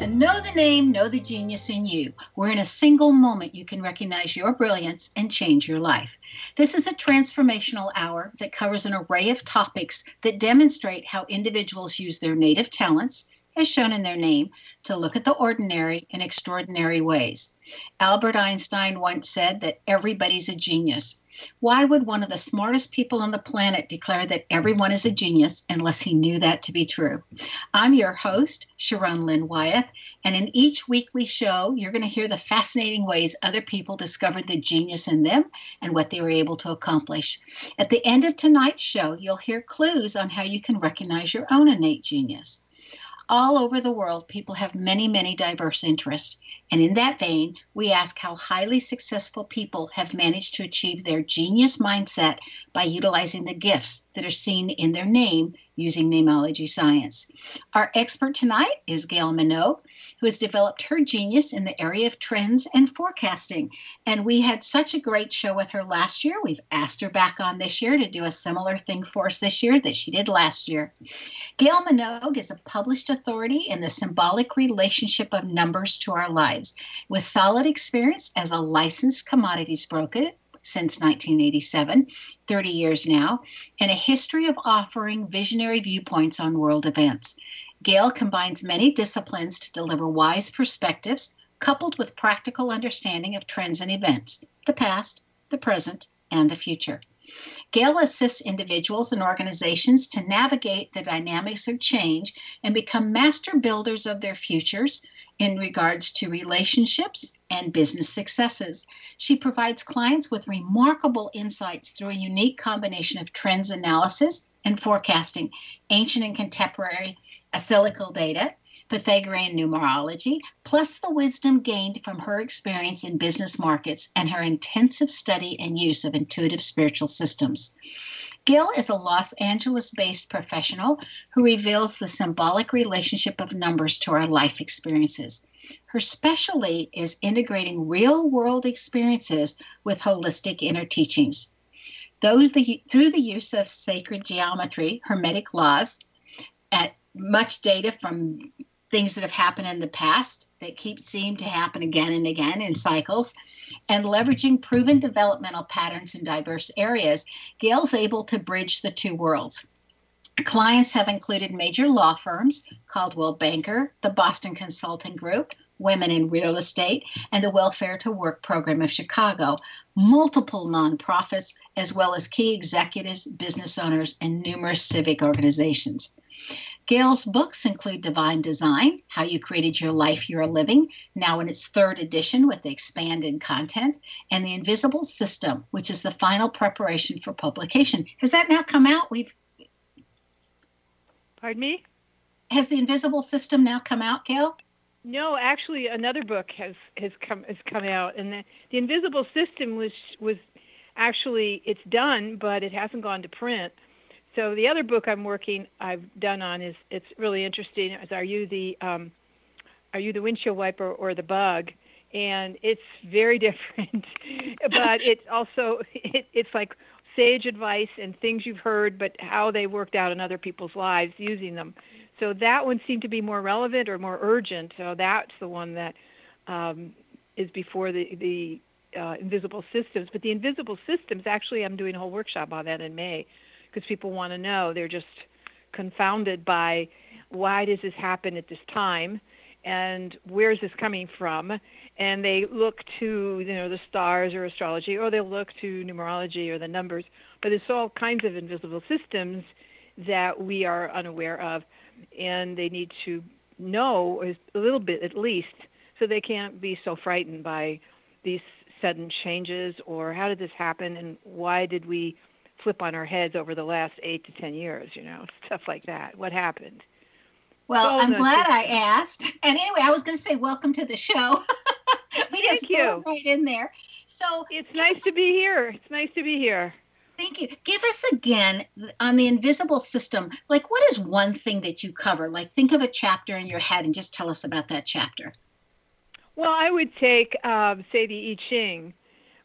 To know the name, know the genius in you, where in a single moment you can recognize your brilliance and change your life. This is a transformational hour that covers an array of topics that demonstrate how individuals use their native talents, as shown in their name, to look at the ordinary in extraordinary ways. Albert Einstein once said that everybody's a genius. Why would one of the smartest people on the planet declare that everyone is a genius unless he knew that to be true? I'm your host, Sharon Lynn Wyeth, and in each weekly show, you're going to hear the fascinating ways other people discovered the genius in them and what they were able to accomplish. At the end of tonight's show, you'll hear clues on how you can recognize your own innate genius all over the world, people have many, many diverse interests. And in that vein, we ask how highly successful people have managed to achieve their genius mindset by utilizing the gifts that are seen in their name using namology science. Our expert tonight is Gail Minogue, who has developed her genius in the area of trends and forecasting. And we had such a great show with her last year. We've asked her back on this year to do a similar thing for us this year that she did last year. Gail Minogue is a published authority in the symbolic relationship of numbers to our lives, with solid experience as a licensed commodities broker since 1987, 30 years now, and a history of offering visionary viewpoints on world events. Gail combines many disciplines to deliver wise perspectives coupled with practical understanding of trends and events, the past, the present, and the future. Gail assists individuals and organizations to navigate the dynamics of change and become master builders of their futures in regards to relationships and business successes. She provides clients with remarkable insights through a unique combination of trends analysis and forecasting, ancient and contemporary acyclical data, Pythagorean numerology, plus the wisdom gained from her experience in business markets and her intensive study and use of intuitive spiritual systems. Gail is a Los Angeles based professional who reveals the symbolic relationship of numbers to our life experiences. Her specialty is integrating real world experiences with holistic inner teachings. Though the, through the use of sacred geometry, hermetic laws, at much data from things that have happened in the past that keep seem to happen again and again in cycles, and leveraging proven developmental patterns in diverse areas, Gail's able to bridge the two worlds. Clients have included major law firms, Coldwell Banker, the Boston Consulting Group, Women in Real Estate, and the Welfare to Work program of Chicago, multiple nonprofits, as well as key executives, business owners, and numerous civic organizations. Gail's books include Divine Design How You Created Your Life You're Living, now in its third edition with the expanded content, and The Invisible System, which is the final preparation for publication. Has that now come out? We've Pardon me? Has The Invisible System now come out, Gail? No, actually, another book has has come has come out, and the, the Invisible System was was actually it's done, but it hasn't gone to print. So the other book I'm working I've done on is it's really interesting. Is Are you the um, Are you the windshield wiper or the bug? And it's very different, but it's also it, it's like sage advice and things you've heard, but how they worked out in other people's lives using them. So that one seemed to be more relevant or more urgent. So that's the one that um, is before the the uh, invisible systems. But the invisible systems, actually, I'm doing a whole workshop on that in May because people want to know. They're just confounded by why does this happen at this time and where is this coming from and they look to you know the stars or astrology or they look to numerology or the numbers but it's all kinds of invisible systems that we are unaware of and they need to know a little bit at least so they can't be so frightened by these sudden changes or how did this happen and why did we flip on our heads over the last eight to ten years you know stuff like that. What happened? Well so i'm glad i asked. And anyway i was going to say welcome to the show. We just go right in there. So it's nice to be here. It's nice to be here Thank you. Give us again on the invisible system, like what is one thing that you cover? Like think of a chapter in your head and just tell us about that chapter. Well, I would take, um, say, the I Ching,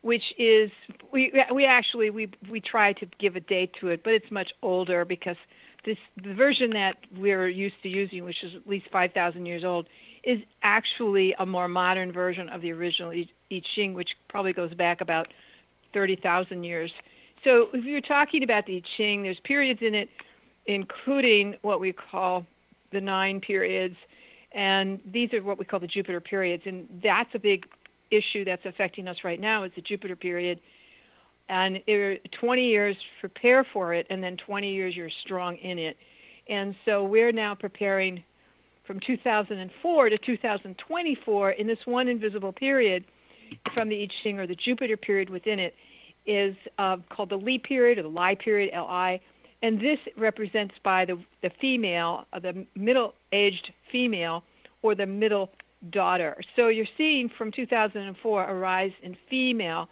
which is we we actually we we try to give a date to it, but it's much older because this the version that we're used to using, which is at least five thousand years old, is actually a more modern version of the original I, I Ching, which probably goes back about 30,000 years. So if you're talking about the I Ching, there's periods in it, including what we call the nine periods, and these are what we call the Jupiter periods, and that's a big issue that's affecting us right now is the Jupiter period. And it, 20 years prepare for it, and then 20 years you're strong in it. And so we're now preparing from 2004 to 2024 in this one invisible period from the I Ching or the Jupiter period within it is uh, called the Li period or the Li period, Li. And this represents by the, the female, uh, the middle aged female, or the middle daughter. So you're seeing from 2004 a rise in female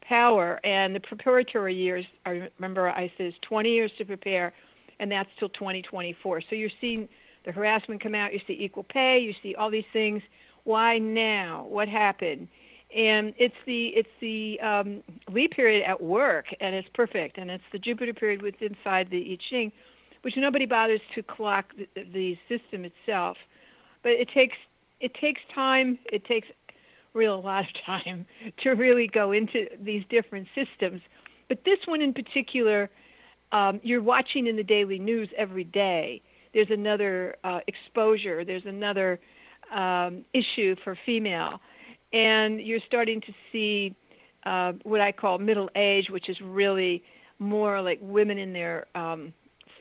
power, and the preparatory years, I remember I said 20 years to prepare, and that's till 2024. So you're seeing the harassment come out, you see equal pay, you see all these things. Why now? What happened? And it's the it's the um, period at work, and it's perfect, and it's the Jupiter period with inside the I Ching, which nobody bothers to clock the, the system itself, but it takes it takes time. It takes real a lot of time to really go into these different systems. But this one in particular, um, you're watching in the daily news every day. There's another uh, exposure. There's another um, issue for female, and you're starting to see uh, what I call middle age, which is really more like women in their um,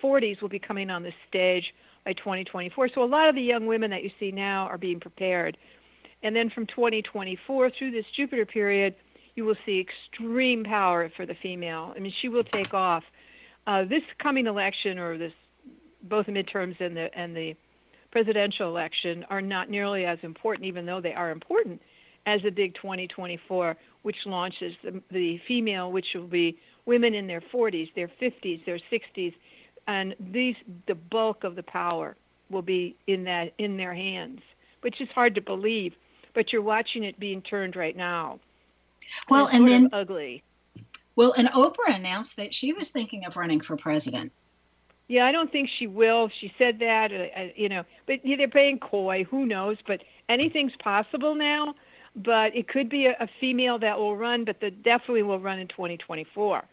40s will be coming on the stage by 2024. So a lot of the young women that you see now are being prepared. And then from 2024 through this Jupiter period, you will see extreme power for the female. I mean, she will take off. Uh, this coming election, or this, both the midterms and the and the presidential election, are not nearly as important, even though they are important, as the big 2024, which launches the, the female, which will be women in their 40s, their 50s, their 60s, and these the bulk of the power will be in that in their hands, which is hard to believe, but you're watching it being turned right now. Well, and, and then ugly. Well, and Oprah announced that she was thinking of running for president. Yeah, I don't think she will. She said that, uh, uh you know, but they're paying coy. Who knows? But anything's possible now. But it could be a, a female that will run, but that definitely will run in 2024.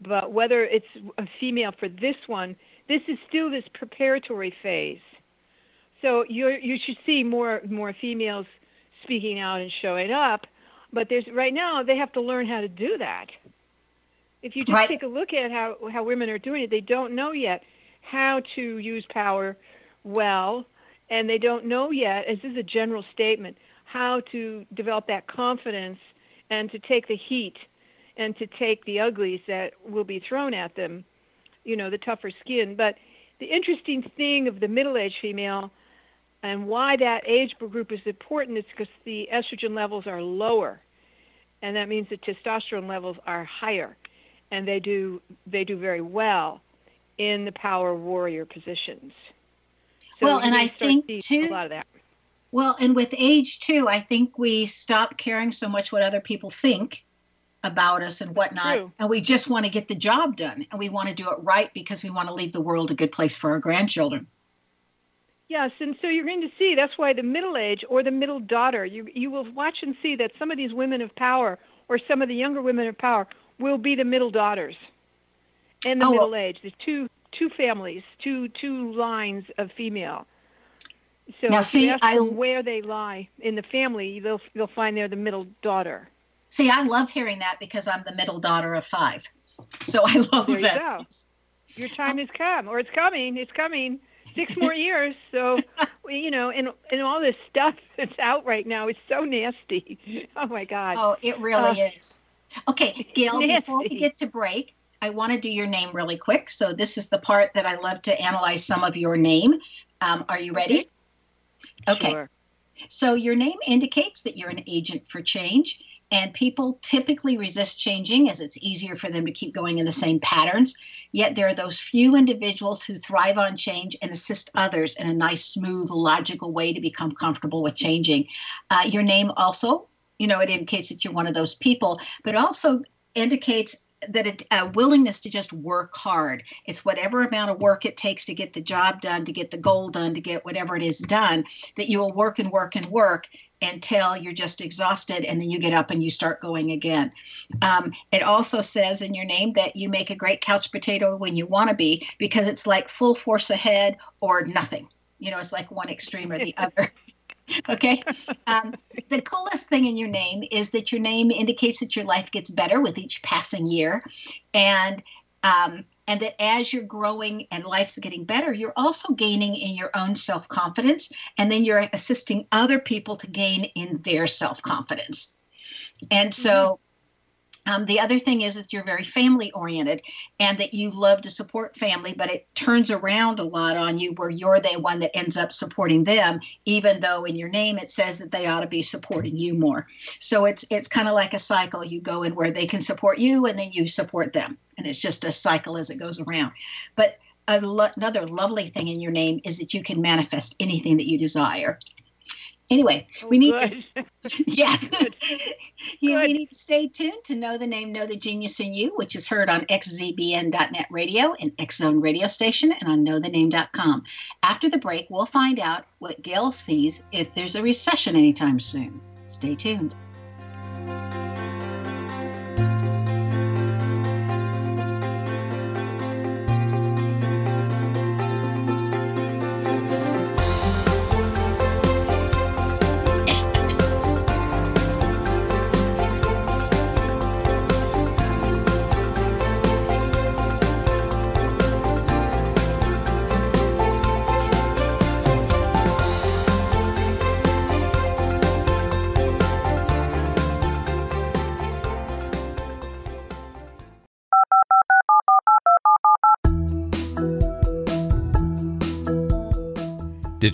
But whether it's a female for this one, this is still this preparatory phase. So you you should see more more females speaking out and showing up. But there's right now they have to learn how to do that. If you just right. take a look at how how women are doing it, they don't know yet how to use power well, and they don't know yet, as this is a general statement, how to develop that confidence and to take the heat and to take the uglies that will be thrown at them, you know, the tougher skin. But the interesting thing of the middle aged female and why that age group is important is because the estrogen levels are lower. And that means the testosterone levels are higher. And they do they do very well in the power warrior positions. So well, and I think too, a lot of that. Well, and with age too, I think we stop caring so much what other people think about us and whatnot. And we just want to get the job done and we want to do it right because we want to leave the world a good place for our grandchildren. Yes, and so you're going to see that's why the middle age or the middle daughter, you you will watch and see that some of these women of power or some of the younger women of power will be the middle daughters and the oh, middle age. There's two two families, two two lines of female. So now, see, I, where they lie in the family, they'll they'll find they're the middle daughter. See, I love hearing that because I'm the middle daughter of five. So I love there that. You Your time has come, or it's coming. It's coming. Six more years. So, you know, and and all this stuff that's out right now is so nasty. Oh my God. Oh, it really uh, is. Okay, Gail. Before we get to break, I want to do your name really quick. So this is the part that I love to analyze some of your name. Um, are you ready? Okay. Sure. So your name indicates that you're an agent for change and people typically resist changing as it's easier for them to keep going in the same patterns. Yet there are those few individuals who thrive on change and assist others in a nice, smooth, logical way to become comfortable with changing. Uh, your name also, you know, it indicates that you're one of those people, but also indicates that a, a, willingness to just work hard. It's whatever amount of work it takes to get the job done, to get the goal done, to get whatever it is done, that you will work and work and work until you're just exhausted and then you get up and you start going again. Um, it also says in your name that you make a great couch potato when you want to be because it's like full force ahead or nothing. You know, it's like one extreme or the other. okay. Um, the coolest thing in your name is that your name indicates that your life gets better with each passing year. And um, and that as you're growing and life's getting better, you're also gaining in your own self confidence, and then you're assisting other people to gain in their self confidence. And so, um, the other thing is that you're very family oriented and that you love to support family, but it turns around a lot on you where you're the one that ends up supporting them, even though in your name it says that they ought to be supporting you more. So it's it's kind of like a cycle. You go in where they can support you and then you support them. And it's just a cycle as it goes around. But lo- another lovely thing in your name is that you can manifest anything that you desire. Anyway, oh, we need good. to yes, yeah, we need to stay tuned to know the name Know the Genius in You, which is heard on xzbn.net radio and X Zone radio station and on knowthename.com. After the break, we'll find out what Gail sees if there's a recession anytime soon. Stay tuned.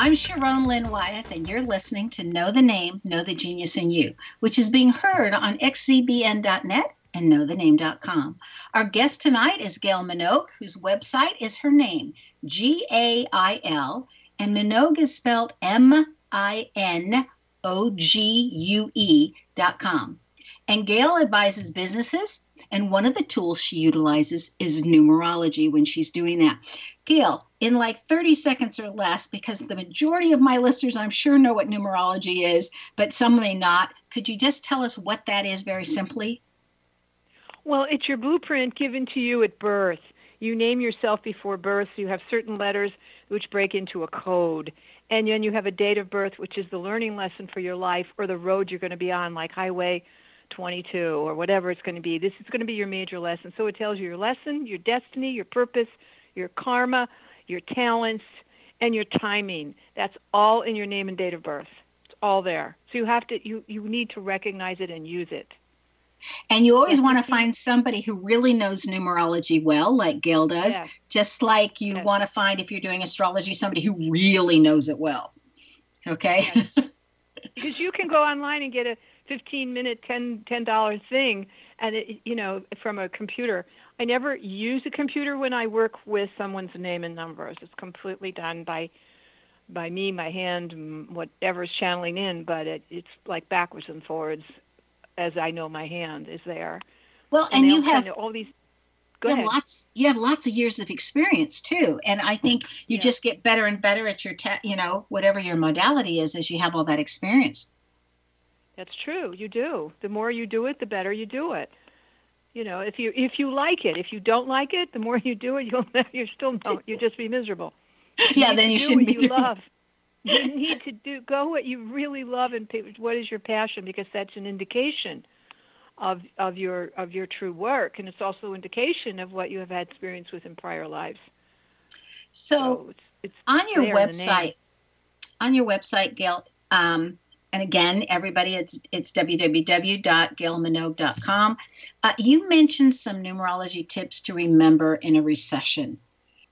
I'm Sharon Lynn Wyeth, and you're listening to Know the Name, Know the Genius in You, which is being heard on xzbn.net and knowthename.com. Our guest tonight is Gail Minogue, whose website is her name, G A I L, and Minogue is spelled M I N O G U E dot com. And Gail advises businesses, and one of the tools she utilizes is numerology when she's doing that. Gail, in like 30 seconds or less, because the majority of my listeners, I'm sure, know what numerology is, but some may not, could you just tell us what that is very simply? Well, it's your blueprint given to you at birth. You name yourself before birth, so you have certain letters which break into a code. And then you have a date of birth, which is the learning lesson for your life or the road you're going to be on, like Highway 22 or whatever it's going to be. This is going to be your major lesson. So it tells you your lesson, your destiny, your purpose, your karma, your talents, and your timing. That's all in your name and date of birth. It's all there. So you have to you you need to recognize it and use it. And you always want to find somebody who really knows numerology well, like Gail does, yes. just like you yes. want to find, if you're doing astrology, somebody who really knows it well. Okay? Yes. because you can go online and get a 15 minute 10 $10 thing. And it, you know from a computer. I never use a computer when i work with someone's name and numbers. It's completely done by by me my hand whatever's channeling in but it, it's like backwards and forwards as i know my hand is there. Well and, and you have all these Go you ahead. have lots you have lots of years of experience too. And i think you yeah. just get better and better at your te- you know whatever your modality is as you have all that experience that's true. You do. The more you do it, the better you do it. You know, if you if you like it, if you don't like it, the more you do it, you'll you still don't. You'll just be miserable. You yeah, then you shouldn't be doing. Love. You need to do go what you really love and what is your passion because that's an indication of of your of your true work and it's also indication of what you have had experience with in prior lives. So, so it's, it's on your website, on your website, Gail, um, and again, everybody, it's it's www.gailminogue.com. Uh, you mentioned some numerology tips to remember in a recession.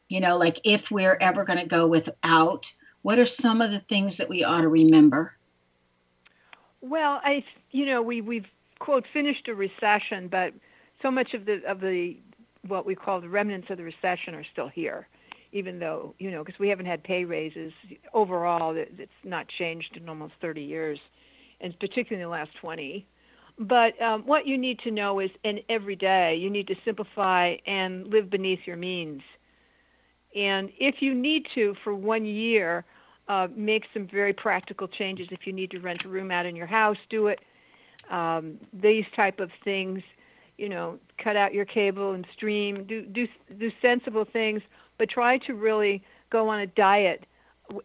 You know, like if we're ever going to go without, what are some of the things that we ought to remember? Well, I, you know, we we've quote finished a recession, but so much of the of the what we call the remnants of the recession are still here even though you know because we haven't had pay raises overall it's not changed in almost 30 years and particularly in the last 20 but um, what you need to know is and every day you need to simplify and live beneath your means. And if you need to for one year uh, make some very practical changes. If you need to rent a room out in your house do it. Um, these type of things you know cut out your cable and stream do do do sensible things but try to really go on a diet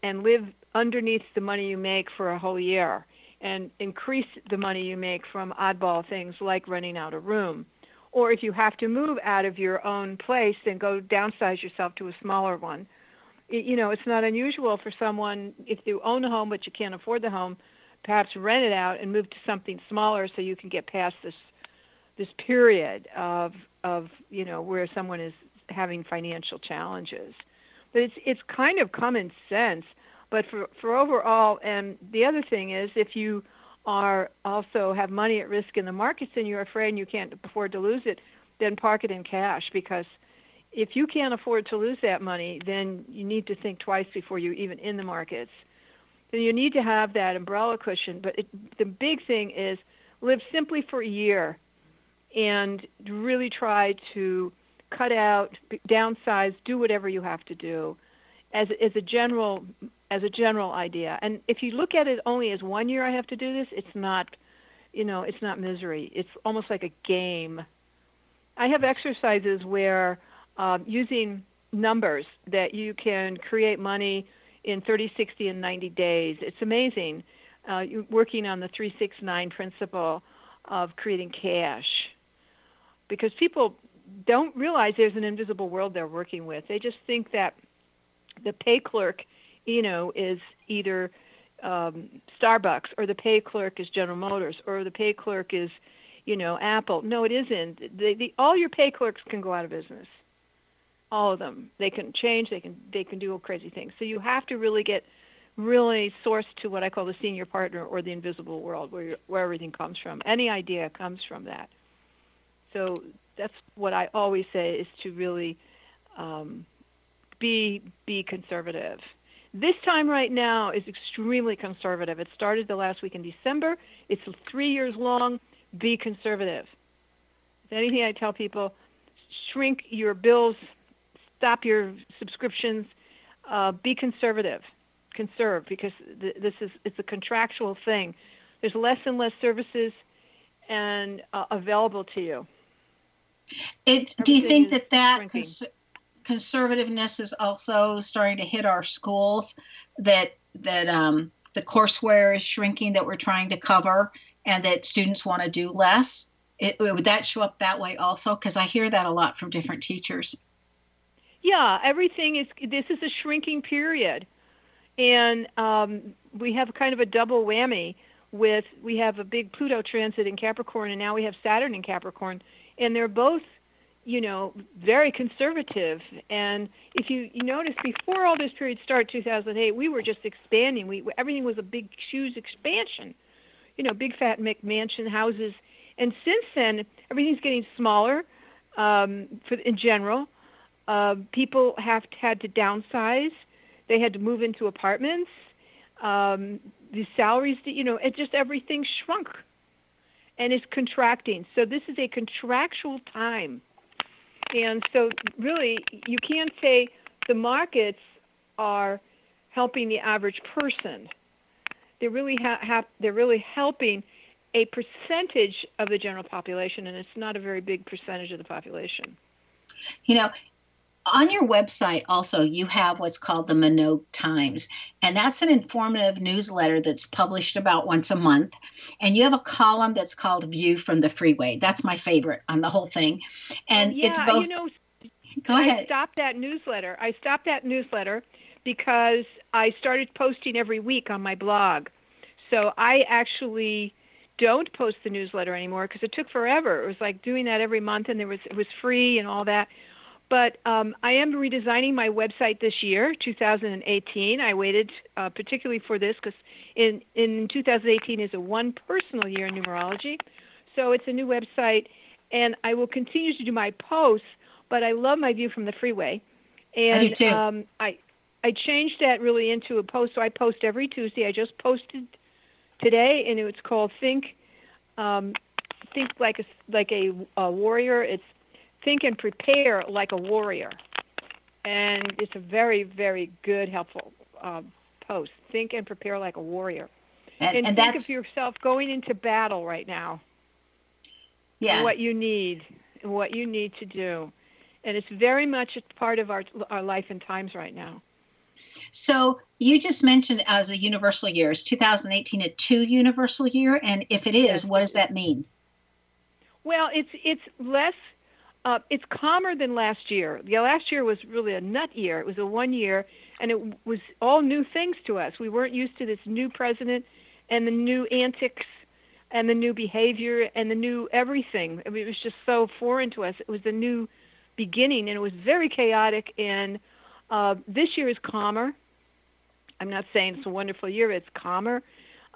and live underneath the money you make for a whole year and increase the money you make from oddball things like renting out a room. Or if you have to move out of your own place, then go downsize yourself to a smaller one. You know, it's not unusual for someone, if you own a home but you can't afford the home, perhaps rent it out and move to something smaller so you can get past this this period of of you know where someone is having financial challenges. But it's it's kind of common sense. But for for overall, and the other thing is, if you are also have money at risk in the markets and you're afraid and you can't afford to lose it, then park it in cash because if you can't afford to lose that money, then you need to think twice before you even in the markets. Then you need to have that umbrella cushion. But it, the big thing is live simply for a year and really try to cut out, downsize, do whatever you have to do, as as a general as a general idea. And if you look at it only as one year, I have to do this. It's not, you know, it's not misery. It's almost like a game. I have exercises where um, using numbers that you can create money in 30, 60, and 90 days. It's amazing. Uh, working on the 369 principle of creating cash because people don't realize there's an invisible world they're working with. They just think that the pay clerk, you know, is either um, Starbucks or the pay clerk is General Motors or the pay clerk is, you know, Apple. No, it isn't. They, the, all your pay clerks can go out of business. All of them. They can change. They can they can do crazy things. So you have to really get really sourced to what I call the senior partner or the invisible world, where where everything comes from. Any idea comes from that. So that's what I always say is to really um, be be conservative. This time right now is extremely conservative. It started the last week in December. It's three years long. Be conservative. If anything I tell people, shrink your bills, stop your subscriptions, uh, be conservative, conserve because th- this is it's a contractual thing. There's less and less services and uh, available to you. It. Do you think that that cons- conservativeness is also starting to hit our schools? That that um, the courseware is shrinking that we're trying to cover, and that students want to do less. It, would that show up that way also? Because I hear that a lot from different teachers. Yeah, everything is. This is a shrinking period, and um, we have kind of a double whammy. With we have a big Pluto transit in Capricorn, and now we have Saturn in Capricorn, and they're both, you know, very conservative. And if you, you notice, before all this period started, 2008, we were just expanding. We everything was a big, huge expansion. You know, big fat McMansion houses. And since then, everything's getting smaller. Um, for in general, uh, people have had to downsize. They had to move into apartments. Um, the salaries, you know, it just everything shrunk and is contracting. So this is a contractual time. And so really you can't say the markets are helping the average person. They're really ha- ha- they're really helping a percentage of the general population and it's not a very big percentage of the population. You know, on your website also you have what's called the Minogue Times and that's an informative newsletter that's published about once a month. And you have a column that's called View from the Freeway. That's my favorite on the whole thing. And yeah, it's both you know go ahead. I stopped that newsletter. I stopped that newsletter because I started posting every week on my blog. So I actually don't post the newsletter anymore because it took forever. It was like doing that every month and there was it was free and all that but um, I am redesigning my website this year, 2018. I waited uh, particularly for this because in, in 2018 is a one personal year in numerology. So it's a new website, and I will continue to do my posts, but I love my view from the freeway. And I do too. Um, I, I changed that really into a post. So I post every Tuesday. I just posted today, and it's called Think um, Think Like a, like a, a Warrior. It's think and prepare like a warrior. And it's a very, very good, helpful uh, post. Think and prepare like a warrior. And, and, and think of yourself going into battle right now. yeah. What you need, what you need to do. And it's very much a part of our, our life and times right now. So you just mentioned as a universal year, is 2018 a two universal year? And if it is, Yes. what does that mean? Well, it's it's less uh, it's calmer than last year. Yeah, last year was really a nut year. It was a one year, and it was all new things to us. We weren't used to this new president and the new antics and the new behavior and the new everything. I mean, it was just so foreign to us. It was a new beginning, and it was very chaotic. And uh, this year is calmer. I'm not saying it's a wonderful year. It's calmer.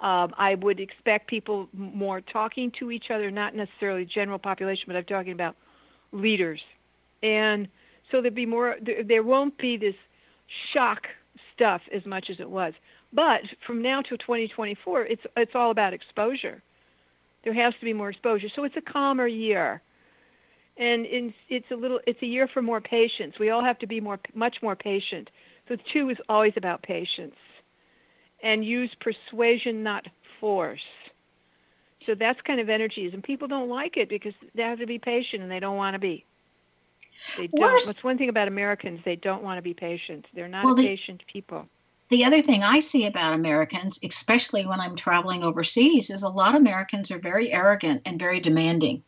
Um, I would expect people more talking to each other, not necessarily general population, but I'm talking about leaders. And so there'd be more, there, won't be this shock stuff as much as it was. But from now to 2024, it's, it's all about exposure. There has to be more exposure. So it's a calmer year. And it's, it's a little, it's a year for more patience. We all have to be more, much more patient. So two is always about patience and use persuasion, not force. So that's kind of energies, and people don't like it because they have to be patient and they don't want to be. They don't. Where's- That's one thing about Americans; they don't want to be patient. They're not Well, the- patient people. The other thing I see about Americans, especially when I'm traveling overseas, is a lot of Americans are very arrogant and very demanding.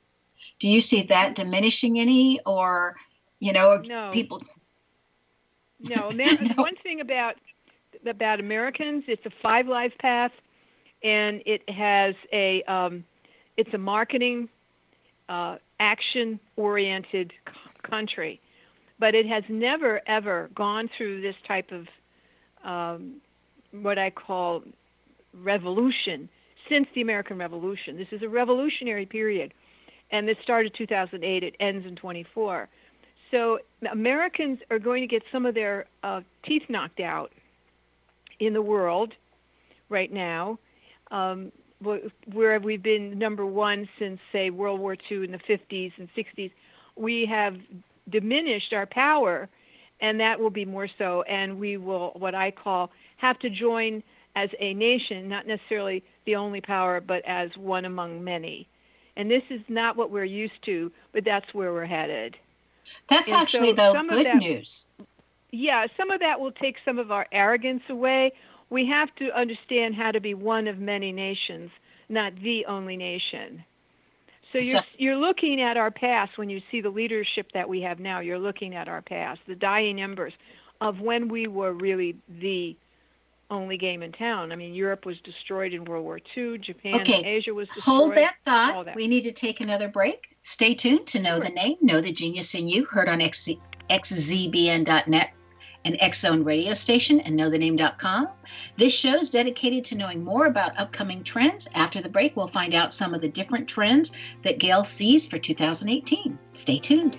Do you see that diminishing any, or, you know, No. people? No, Amer- No. one thing about about Americans, it's a five life path, and it has a um, it's a marketing, uh, action oriented c- country, but it has never ever gone through this type of um, what I call revolution since the American Revolution. This is a revolutionary period, and this started 2008. It ends in 24. So Americans are going to get some of their uh, teeth knocked out in the world right now, um, where we've been number one since, say, World War II in the 50s and 60s. We have diminished our power, and that will be more so. And we will, what I call, have to join as a nation, not necessarily the only power, but as one among many. And this is not what we're used to, but that's where we're headed. That's and actually, so though, good that, news. Yeah, some of that will take some of our arrogance away. We have to understand how to be one of many nations, not the only nation. So you're, so, you're looking at our past when you see the leadership that we have now. You're looking at our past, the dying embers of when we were really the only game in town. I mean, Europe was destroyed in World War II. Japan okay. Asia was destroyed. Hold that thought. That. We need to take another break. Stay tuned to Know sure. the Name, Know the Genius in You, heard on XZ, xzbn.net an Zone radio station and knowthename.com. This show is dedicated to knowing more about upcoming trends. After the break, we'll find out some of the different trends that Gail sees for 2018. Stay tuned.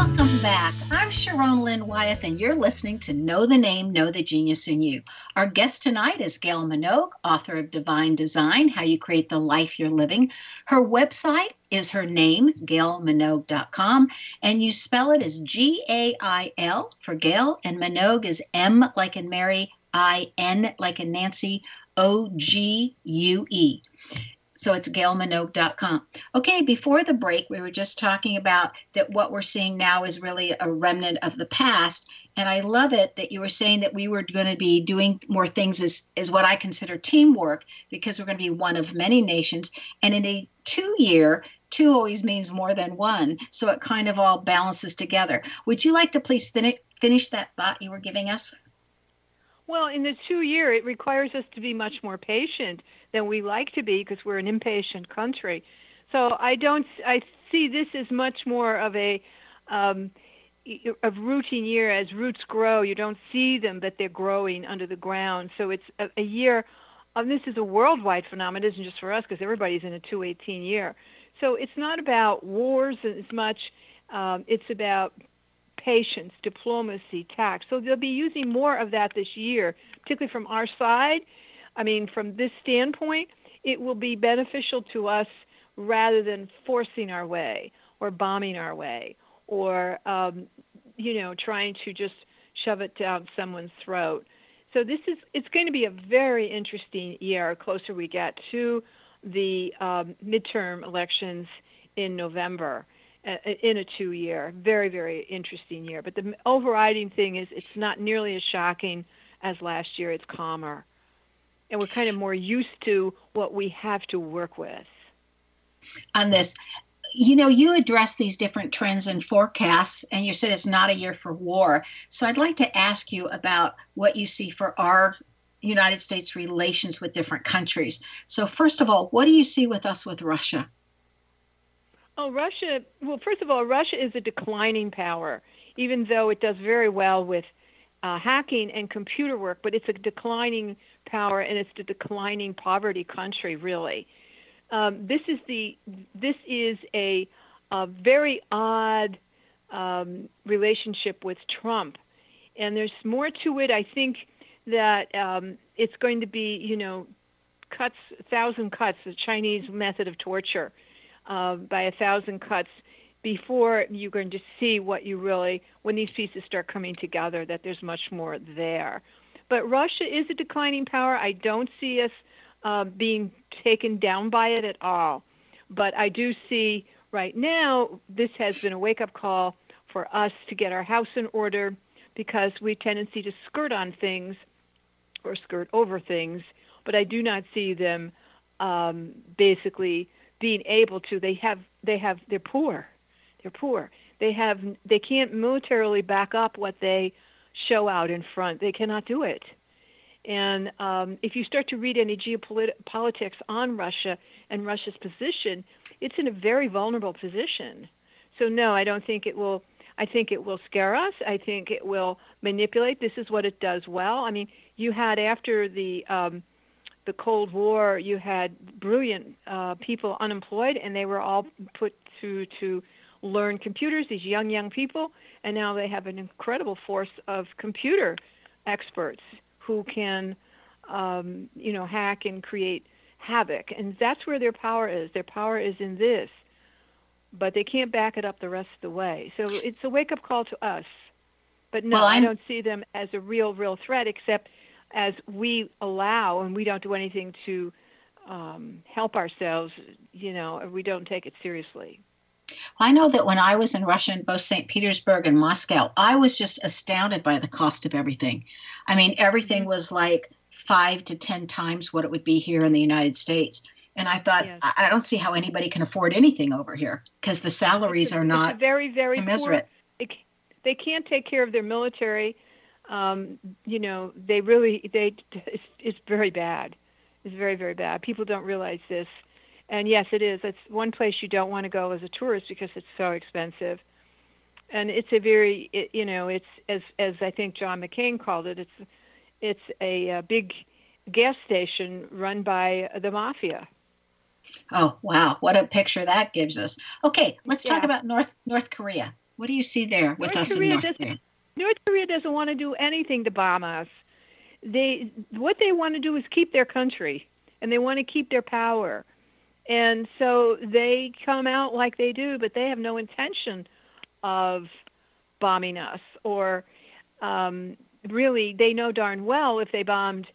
Welcome back. I'm Sharon Lynn Wyeth, and you're listening to Know the Name, Know the Genius in You. Our guest tonight is Gail Minogue, author of Divine Design How You Create the Life You're Living. Her website is her name, gailminogue.com, and you spell it as G A I L for Gail, and Minogue is M like in Mary, I N like in Nancy, O G U E. So it's gailminogue.com. Okay, before the break, we were just talking about that what we're seeing now is really a remnant of the past. And I love it that you were saying that we were going to be doing more things as, as what I consider teamwork because we're going to be one of many nations. And in a two year, two always means more than one. So it kind of all balances together. Would you like to please fin- finish that thought you were giving us? Well, in the two year, it requires us to be much more patient than we like to be because we're an impatient country. So I don't. I see this as much more of a um, of routine year as roots grow. You don't see them, but they're growing under the ground. So it's a, a year. Um, this is a worldwide phenomenon. It isn't just for us because everybody's in a 218 year. So it's not about wars as much. Um, it's about patience, diplomacy, tact. So they'll be using more of that this year, particularly from our side. I mean, from this standpoint, it will be beneficial to us rather than forcing our way or bombing our way or, um, you know, trying to just shove it down someone's throat. So this is it's going to be a very interesting year closer we get to the um, midterm elections in November uh, in a two year very very interesting year. But the overriding thing is it's not nearly as shocking as last year. It's calmer and we're kind of more used to what we have to work with. On this, you know, you address these different trends and forecasts, and you said it's not a year for war. So I'd like to ask you about what you see for our United States relations with different countries. So, first of all, what do you see with us with Russia? Oh, Russia, well, first of all, Russia is a declining power, even though it does very well with uh, hacking and computer work, but it's a declining power and it's the declining poverty country, really. Um, this is the this is a, a very odd um, relationship with Trump, and there's more to it. I think that um, it's going to be you know cuts thousand cuts, the Chinese method of torture, uh, by a thousand cuts before you're going to see what you really when these pieces start coming together that there's much more there but Russia is a declining power. I don't see us uh, being taken down by it at all. But I do see right now this has been a wake up call for us to get our house in order because we tendency to skirt on things or skirt over things, but I do not see them um, basically being able to. They have they have they're poor, they're poor. They have they can't militarily back up what they show out in front. They cannot do it. And um, if you start to read any geopolitics on Russia and Russia's position, it's in a very vulnerable position. So no, I don't think it will. I think it will scare us. I think it will manipulate. This is what it does well. I mean, you had after the um, the Cold War, you had brilliant uh, people unemployed, and they were all put to to learn computers. These young young people, and now they have an incredible force of computer experts who can, um, you know, hack and create havoc. And that's where their power is. Their power is in this, but they can't back it up the rest of the way. So it's a wake up call to us. But no, well, I don't see them as a real, real threat, except as we allow and we don't do anything to um, help ourselves, you know, we don't take it seriously. I know that when I was in Russia, in both St. Petersburg and Moscow, I was just astounded by the cost of everything. I mean, everything mm-hmm. was like five to 10 times what it would be here in the United States. And I thought, yes. I don't see how anybody can afford anything over here because the salaries a, are not very, very commensurate. Poor. they can't take care of their military. Um, you know, they really, they, it's, it's very bad. It's very, very bad. People don't realize this And yes, it is. It's one place you don't want to go as a tourist because it's so expensive. And it's a very, it, you know, it's as as I think John McCain called it. It's it's a, a big gas station run by the mafia. Oh wow, what a picture that gives us. Okay, let's Yeah. talk about North North Korea. What do you see there with North us Korea in North Korea? North Korea doesn't want to do anything to bomb us. They what they want to do is keep their country and they want to keep their power. And so they come out like they do, but they have no intention of bombing us or um, really they know darn well if they bombed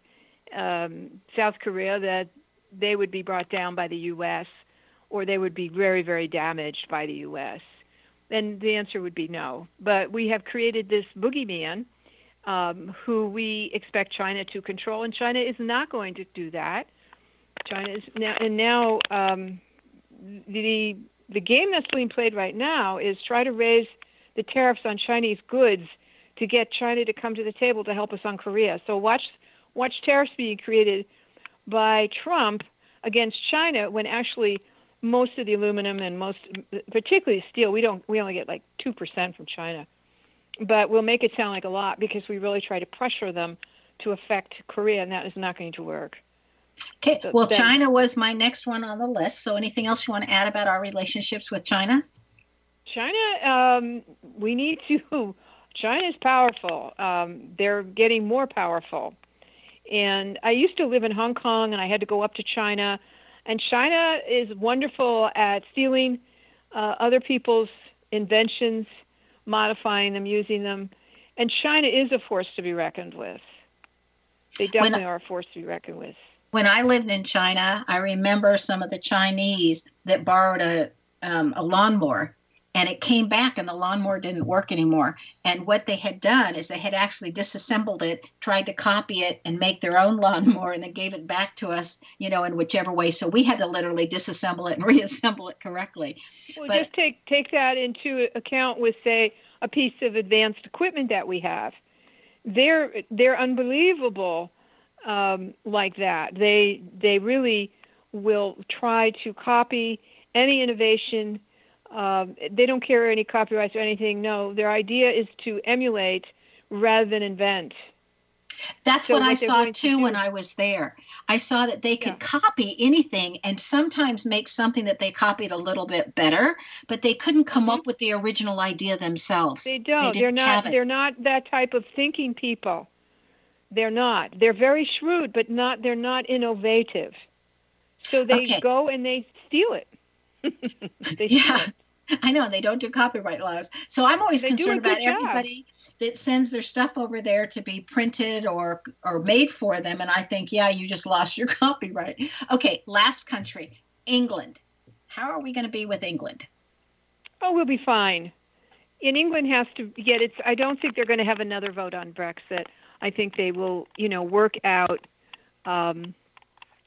um, South Korea that they would be brought down by the U.S. or they would be very, very damaged by the U.S. And the answer would be no. But we have created this boogeyman um, who we expect China to control, and China is not going to do that. China is now, and now um, the the game that's being played right now is try to raise the tariffs on Chinese goods to get China to come to the table to help us on Korea. So watch watch tariffs being created by Trump against China when actually most of the aluminum and most particularly steel we don't we only get like 2% from China. But we'll make it sound like a lot because we really try to pressure them to affect Korea and that is not going to work. Okay, well, then- China was my next one on the list. So, anything else you want to add about our relationships with China? China, um, we need to. China is powerful. Um, they're getting more powerful. And I used to live in Hong Kong, and I had to go up to China. And China is wonderful at stealing uh, other people's inventions, modifying them, using them. And China is a force to be reckoned with. They definitely are a force to be reckoned with. When I lived in China, I remember some of the Chinese that borrowed a um, a lawnmower, and it came back, and the lawnmower didn't work anymore. And what they had done is they had actually disassembled it, tried to copy it, and make their own lawnmower, and then gave it back to us, you know, in whichever way. So we had to literally disassemble it and reassemble it correctly. Well, But- just take take that into account with say a piece of advanced equipment that we have. They're they're unbelievable um, like that. They they really will try to copy any innovation. Um, they don't care any copyrights or anything. No, their idea is to emulate rather than invent. That's So what I what they're saw going to too when I was there. I saw that they could Yeah. copy anything and sometimes make something that they copied a little bit better, but they couldn't come Mhm. up with the original idea themselves. They don't. They are not. They're not that type of thinking people. They're not. They're very shrewd, but not. They're not innovative. So they Okay. go and they steal it. they steal Yeah. it. I know they don't do copyright laws. So I'm always They concerned about job. everybody that sends their stuff over there to be printed or or made for them and I think, yeah, you just lost your copyright. Okay, last country, England. How are we going to be with England? Oh, we'll be fine. And England has to get its. I don't think they're going to have another vote on Brexit. I think they will, you know, work out, um,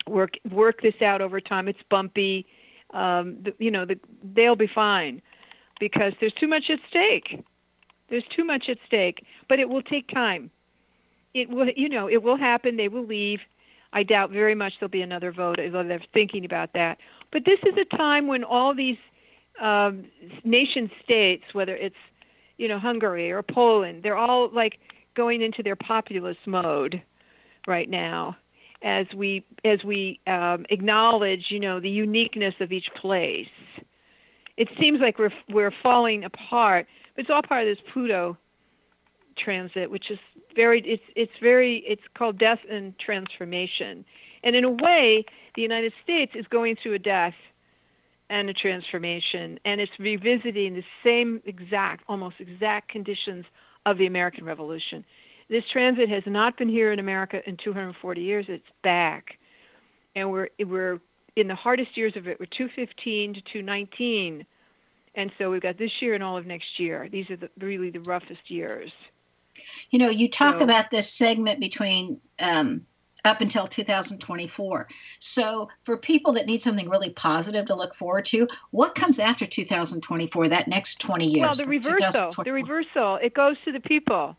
work work this out over time. It's bumpy. Um, the, you know, the, they'll be fine because there's too much at stake. There's too much at stake, but it will take time. It will, you know, it will happen. They will leave. I doubt very much there'll be another vote, although they're thinking about that. But this is a time when all these um, nation states, whether it's you know Hungary or Poland, they're all like going into their populist mode right now, as we as we um, acknowledge you know the uniqueness of each place. It seems like we're we're falling apart, but it's all part of this Pluto transit, which is very it's it's very it's called death and transformation, and in a way, the United States is going through a death and a transformation, and it's revisiting the same exact, almost exact conditions of the American Revolution. This transit has not been here in America in 240 years. It's back, and we're we're in the hardest years of it. We're 215 to 219, and so we've got this year and all of next year. These are the, really the roughest years. You know, you talk So- about this segment between um, up until 2024. So, for people that need something really positive to look forward to, what comes after 2024? That next 20 years? Well, the reversal, the reversal, it goes to the people.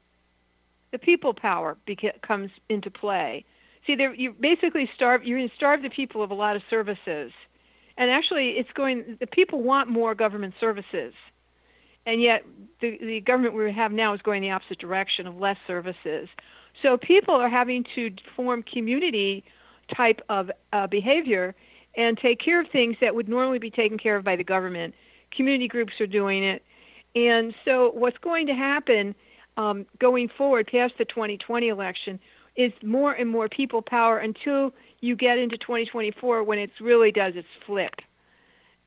The people power beca- comes into play. See, there, you basically starve. You're going to starve the people of a lot of services, And actually, it's going. The people want more government services, and yet the the government we have now is going the opposite direction of less services. So people are having to form community type of uh, behavior and take care of things that would normally be taken care of by the government. Community groups are doing it. And so, what's going to happen um, going forward past the 2020 election is more and more people power until you get into 2024 when it really does its flip.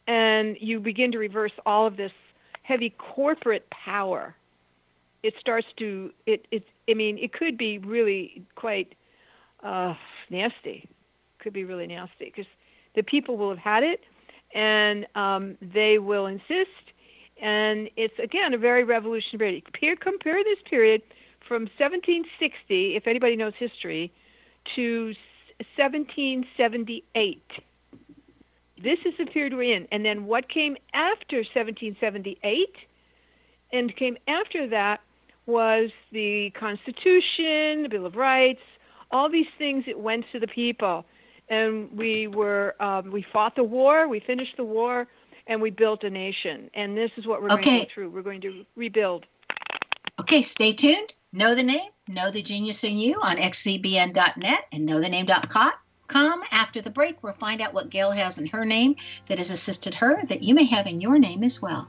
And you begin to reverse all of this heavy corporate power. It starts to, it, it, I mean, it could be really quite uh, nasty. Could be really nasty because the people will have had it and um, they will insist. And it's, again, a very revolutionary period. Compare this period from 1760, if anybody knows history, to 1778. This is the period we're in. And then what came after 1778 and came after that was the Constitution, the Bill of Rights, all these things that went to the people. And we were um, we fought the war, we finished the war, and we built a nation. And this is what we're okay. going to go through. We're going to rebuild. Okay, stay tuned. Know the name, know the genius in you on xzbn.net and knowthename.com. After the break, we'll find out what Gail has in her name that has assisted her that you may have in your name as well.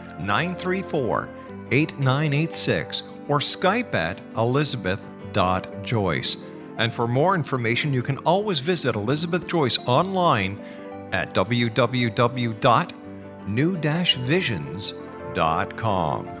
934 8986 or Skype at elizabeth.joyce. And for more information, you can always visit Elizabeth Joyce online at www.new-visions.com.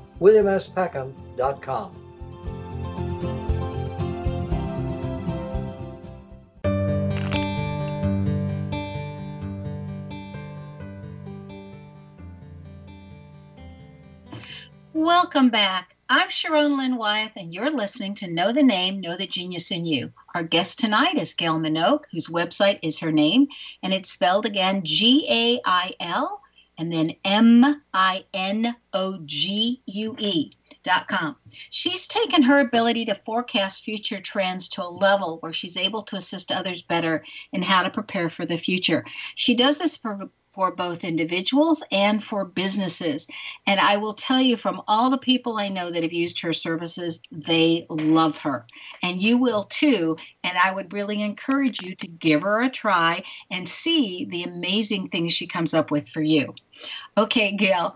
www.williamspeckham.com. Welcome back. I'm Sharon Lynn Wyeth, and you're listening to Know the Name, Know the Genius in You. Our guest tonight is Gail Minogue, whose website is her name, and it's spelled again G A I L and then M I N O G U E. Dot com. She's taken her ability to forecast future trends to a level where she's able to assist others better in how to prepare for the future. She does this for for both individuals and for businesses. And I will tell you from all the people I know that have used her services, they love her. And you will too. And I would really encourage you to give her a try and see the amazing things she comes up with for you. Okay, Gail.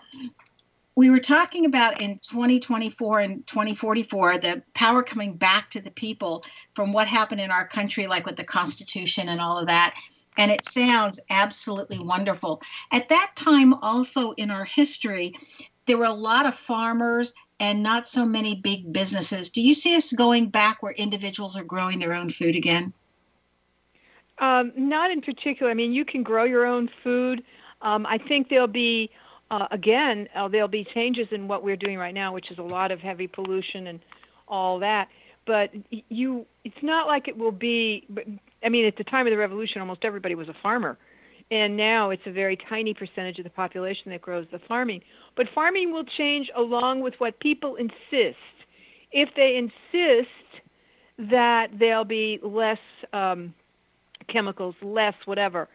We were talking about in 2024 and 2044 the power coming back to the people from what happened in our country, like with the Constitution and all of that and it sounds absolutely wonderful. At that time, also in our history, there were a lot of farmers and not so many big businesses. Do you see us going back where individuals are growing their own food again? Um, not in particular. I mean, you can grow your own food. Um, I think there'll be, uh, again, uh, there'll be changes in what we're doing right now, which is a lot of heavy pollution and all that. But you, it's not like it will be. I mean, at the time of the revolution, almost everybody was a farmer. And now it's a very tiny percentage of the population that grows the farming. But farming will change along with what people insist. If they insist that there'll be less um, chemicals, less whatever,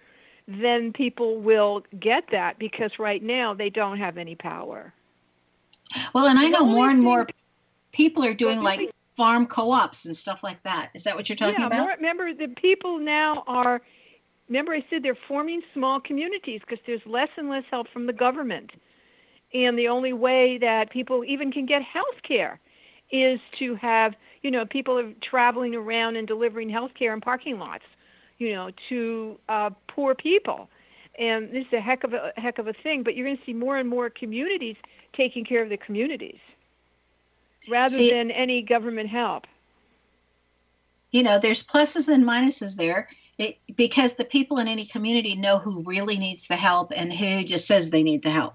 then people will get that because right now they don't have any power. Well, and I know more and more people are doing like farm co-ops and stuff like that. Is that what you're talking yeah, about? More, remember, the people now are. Remember, I said they're forming small communities because there's less and less help from the government, and the only way that people even can get health care is to have you know people are traveling around and delivering health care in parking lots, you know, to uh, poor people, and this is a heck of a heck of a thing. But you're going to see more and more communities taking care of the communities rather See, than any government help. You know, there's pluses and minuses there it, because the people in any community know who really needs the help and who just says they need the help.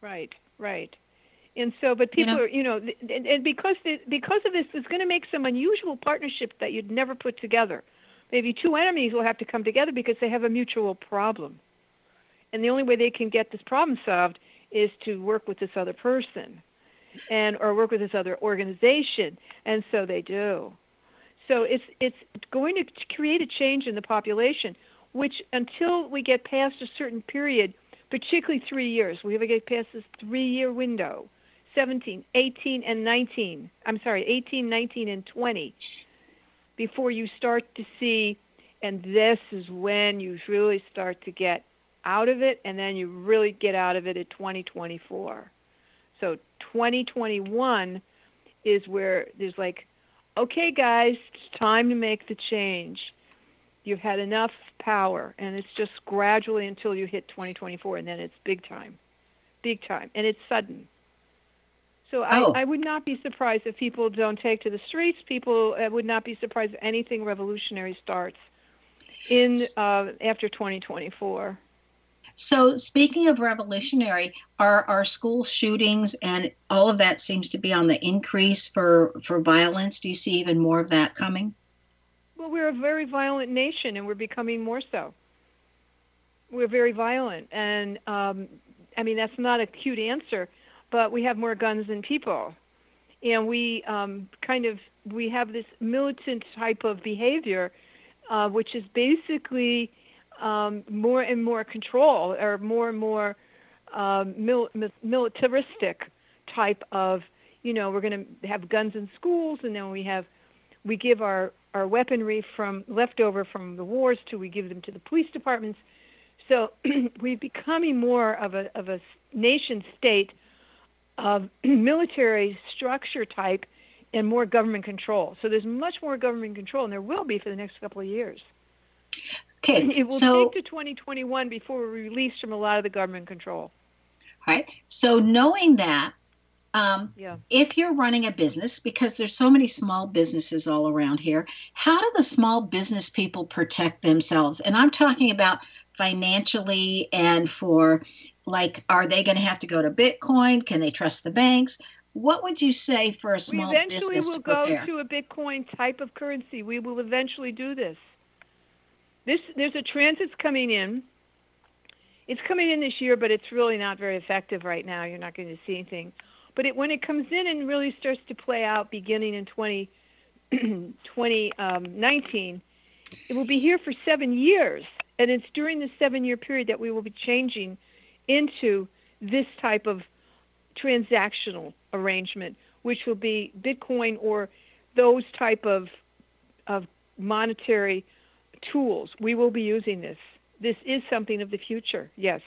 Right, right. And so, but people you know, are, you know, and, and because the, because of this, it's going to make some unusual partnerships that you'd never put together. Maybe two enemies will have to come together because they have a mutual problem, and the only way they can get this problem solved is to work with this other person and or work with this other organization. And so they do. So it's it's going to create a change in the population which until we get past a certain period particularly 3 years we have to get past this 3 year window 17 18 and 19 i'm sorry 18 19 and 20 before you start to see and this is when you really start to get out of it and then you really get out of it at 2024 so 2021 is where there's like, okay, guys, it's time to make the change. You've had enough power, and it's just gradually until you hit 2024, and then it's big time, big time, and it's sudden. So oh. I, I, would not be surprised if people don't take to the streets. People uh, would not be surprised if anything revolutionary starts in uh, after 2024. So, speaking of revolutionary, are our school shootings and all of that seems to be on the increase for for violence? Do you see even more of that coming? Well, we're a very violent nation, and we're becoming more so. We're very violent, and um, I mean that's not a cute answer, but we have more guns than people, and we um, kind of we have this militant type of behavior, uh, which is basically um, more and more control or more and more um, mil- militaristic type of, you know, we're going to have guns in schools, and then we have, we give our our weaponry from leftover from the wars to we give them to the police departments. So we're becoming more of a of a nation state of military structure type and more government control. So there's much more government control, and there will be for the next couple of years. Okay, It will so take to 2021 before we're released from a lot of the government control. right, so knowing that, um, Yeah. if you're running a business, because there's so many small businesses all around here, how do the small business people protect themselves? And I'm talking about financially and for like, are they going to have to go to Bitcoin? Can they trust the banks? What would you say for a small business? we eventually business will to go to a Bitcoin type of currency. We will eventually do this. This there's a transit's coming in. It's coming in this year, but it's really not very effective right now. You're not going to see anything. But it, when it comes in and really starts to play out beginning in 20, 2019, um, it will be here for seven years. And it's during the seven year period that we will be changing into this type of transactional arrangement, which will be Bitcoin or those type of of monetary tools. We will be using this. This is something of the future. Yes.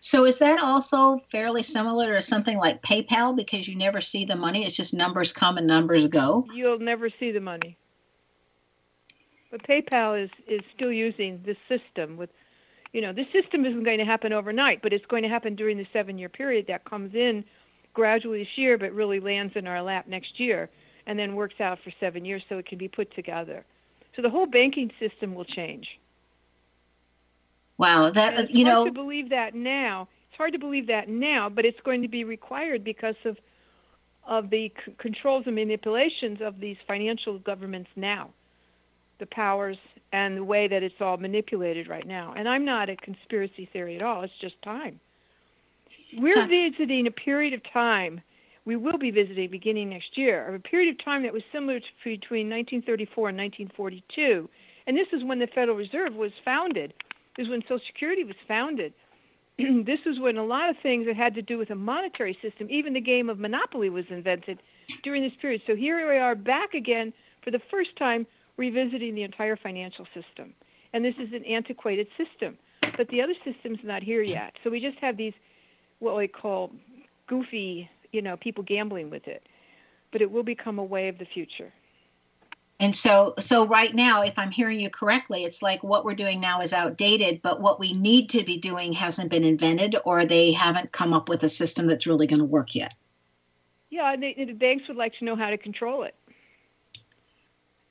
So is that also fairly similar to something like PayPal because you never see the money? It's just numbers come and numbers go. You'll never see the money. But PayPal is is still using this system with you know, this system isn't going to happen overnight, but it's going to happen during the 7-year period that comes in gradually this year but really lands in our lap next year and then works out for 7 years so it can be put together. So the whole banking system will change. Wow, that And it's you hard know, to believe that now. It's hard to believe that now, but it's going to be required because of of the c- controls and manipulations of these financial governments now, the powers and the way that it's all manipulated right now. And I'm not a conspiracy theory at all. It's just time. We're visiting a period of time. We will be visiting beginning next year, of a period of time that was similar to between 1934 and 1942. And this is when the Federal Reserve was founded. This is when Social Security was founded. this is when a lot of things that had to do with a monetary system, even the game of Monopoly was invented during this period. So here we are back again for the first time revisiting the entire financial system. And this is an antiquated system. But the other system's not here yet. So we just have these what we call goofy, you know, people gambling with it. But it will become a way of the future. and so so right now, if I'm hearing you correctly, it's like what we're doing now is outdated, but what we need to be doing hasn't been invented, or they haven't come up with a system that's really going to work yet. Yeah, and they, the banks would like to know how to control it.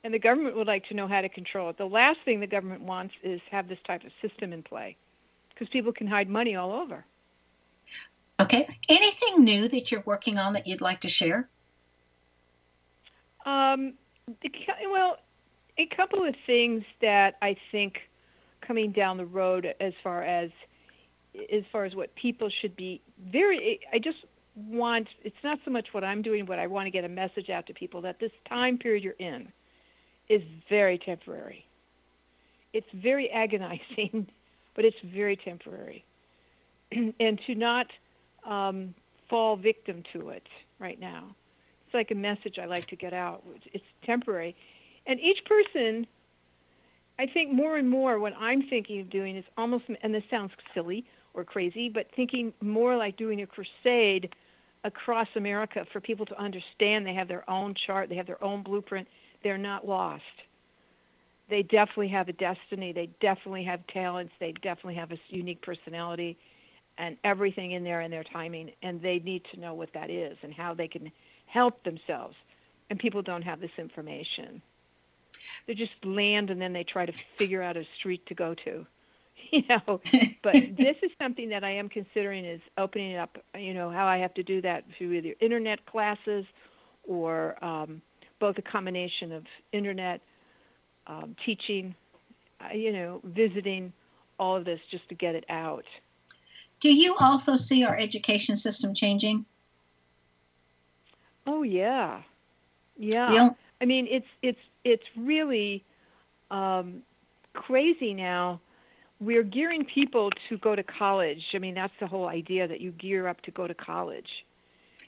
And the government would like to know how to control it. The last thing the government wants is have this type of system in play because people can hide money all over. Okay. Anything new that you're working on that you'd like to share? Um, well, a couple of things that I think coming down the road as far as as far as what people should be very I just want it's not so much what I'm doing but I want to get a message out to people that this time period you're in is very temporary. It's very agonizing, but it's very temporary. and to not um, fall victim to it right now it's like a message I like to get out. It's- temporary. And each person, I think more and more what I'm thinking of doing is almost, and this sounds silly or crazy, but thinking more like doing a crusade across America for people to understand they have their own chart, they have their own blueprint, they're not lost. They definitely have a destiny, they definitely have talents, they definitely have a unique personality and everything in there and their timing, and they need to know what that is and how they can help themselves. And people don't have this information. They just land and then they try to figure out a street to go to. You know, but this is something that I am considering is opening up, you know, how I have to do that through either internet classes or um, both a combination of internet um, teaching, uh, you know, visiting, all of this just to get it out. Do you also see our education system changing? Oh yeah, yeah. I mean, it's it's it's really um, crazy now. We're gearing people to go to college. I mean, that's the whole idea that you gear up to go to college,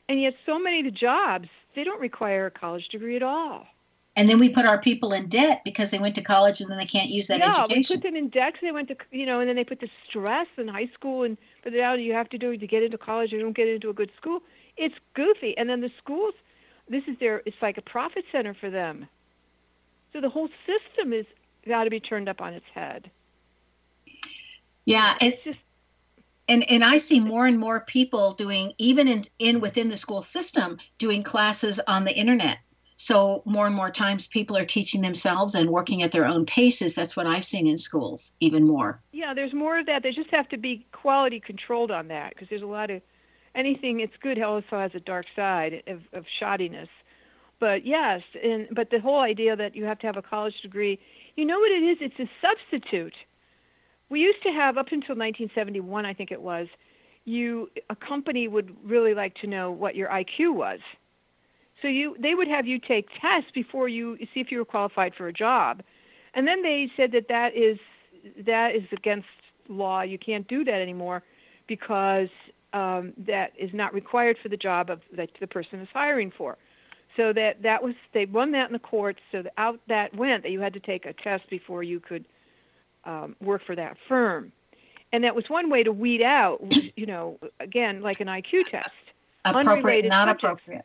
and yet so many of the jobs they don't require a college degree at all. And then we put our people in debt because they went to college and then they can't use that yeah, we put them in debt 'cause they went to you know, and then they put the stress in high school and but now you have to do to get into college. You don't get into a good school. It's goofy, and then the schools this is their it's like a profit center for them. So the whole system is got to be turned up on its head. Yeah, it's it, just and and I see more and more people doing even in in within the school system doing classes on the internet. So more and more times people are teaching themselves and working at their own paces. That's what I've seen in schools even more. yeah, there's more of that. They just have to be quality controlled on that because there's a lot of anything. It's good also has a dark side of, of shoddiness. But yes, and but the whole idea that you have to have a college degree, you know what it is? It's a substitute. We used to have up until 1971, I think it was. You a company would really like to know what your IQ was. So you they would have you take tests before you see if you were qualified for a job. And then they said that that is that is against law. You can't do that anymore because um, that is not required for the job of that the person is hiring for. So that that was they won that in the courts. So that out that went that you had to take a test before you could um, work for that firm, and that was one way to weed out, you know, again like an IQ test. Appropriate, not subjects. appropriate.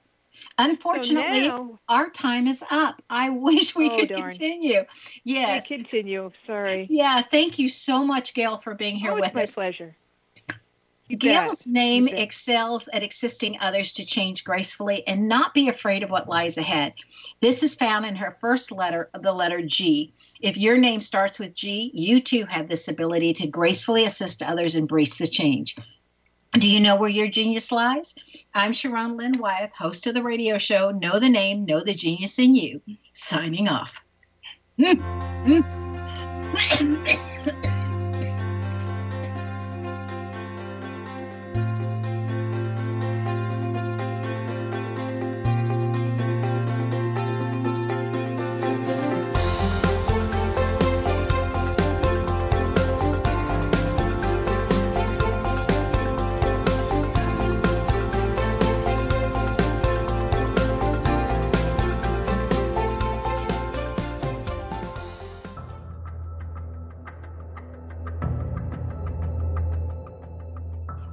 Unfortunately, so now, our time is up. I wish we Oh, could darn. continue. I Yes. continue. Sorry. Yeah, thank you so much, Gail, for being here oh, it's with my us. pleasure. You bet. Gail's name You excels at assisting others to change gracefully and not be afraid of what lies ahead. This is found in her first letter, the letter G. If your name starts with G, you too have this ability to gracefully assist others embrace the change. Do you know where your genius lies? I'm Sharon Lynn Wyeth, host of the radio show Know the Name, Know the Genius in You, signing off.